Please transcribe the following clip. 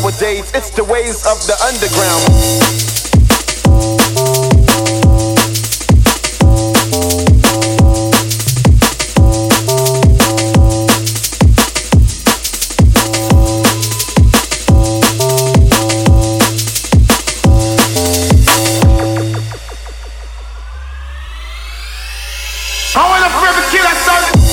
nowadays, it's the ways of the underground. I wanna forever kid, that started.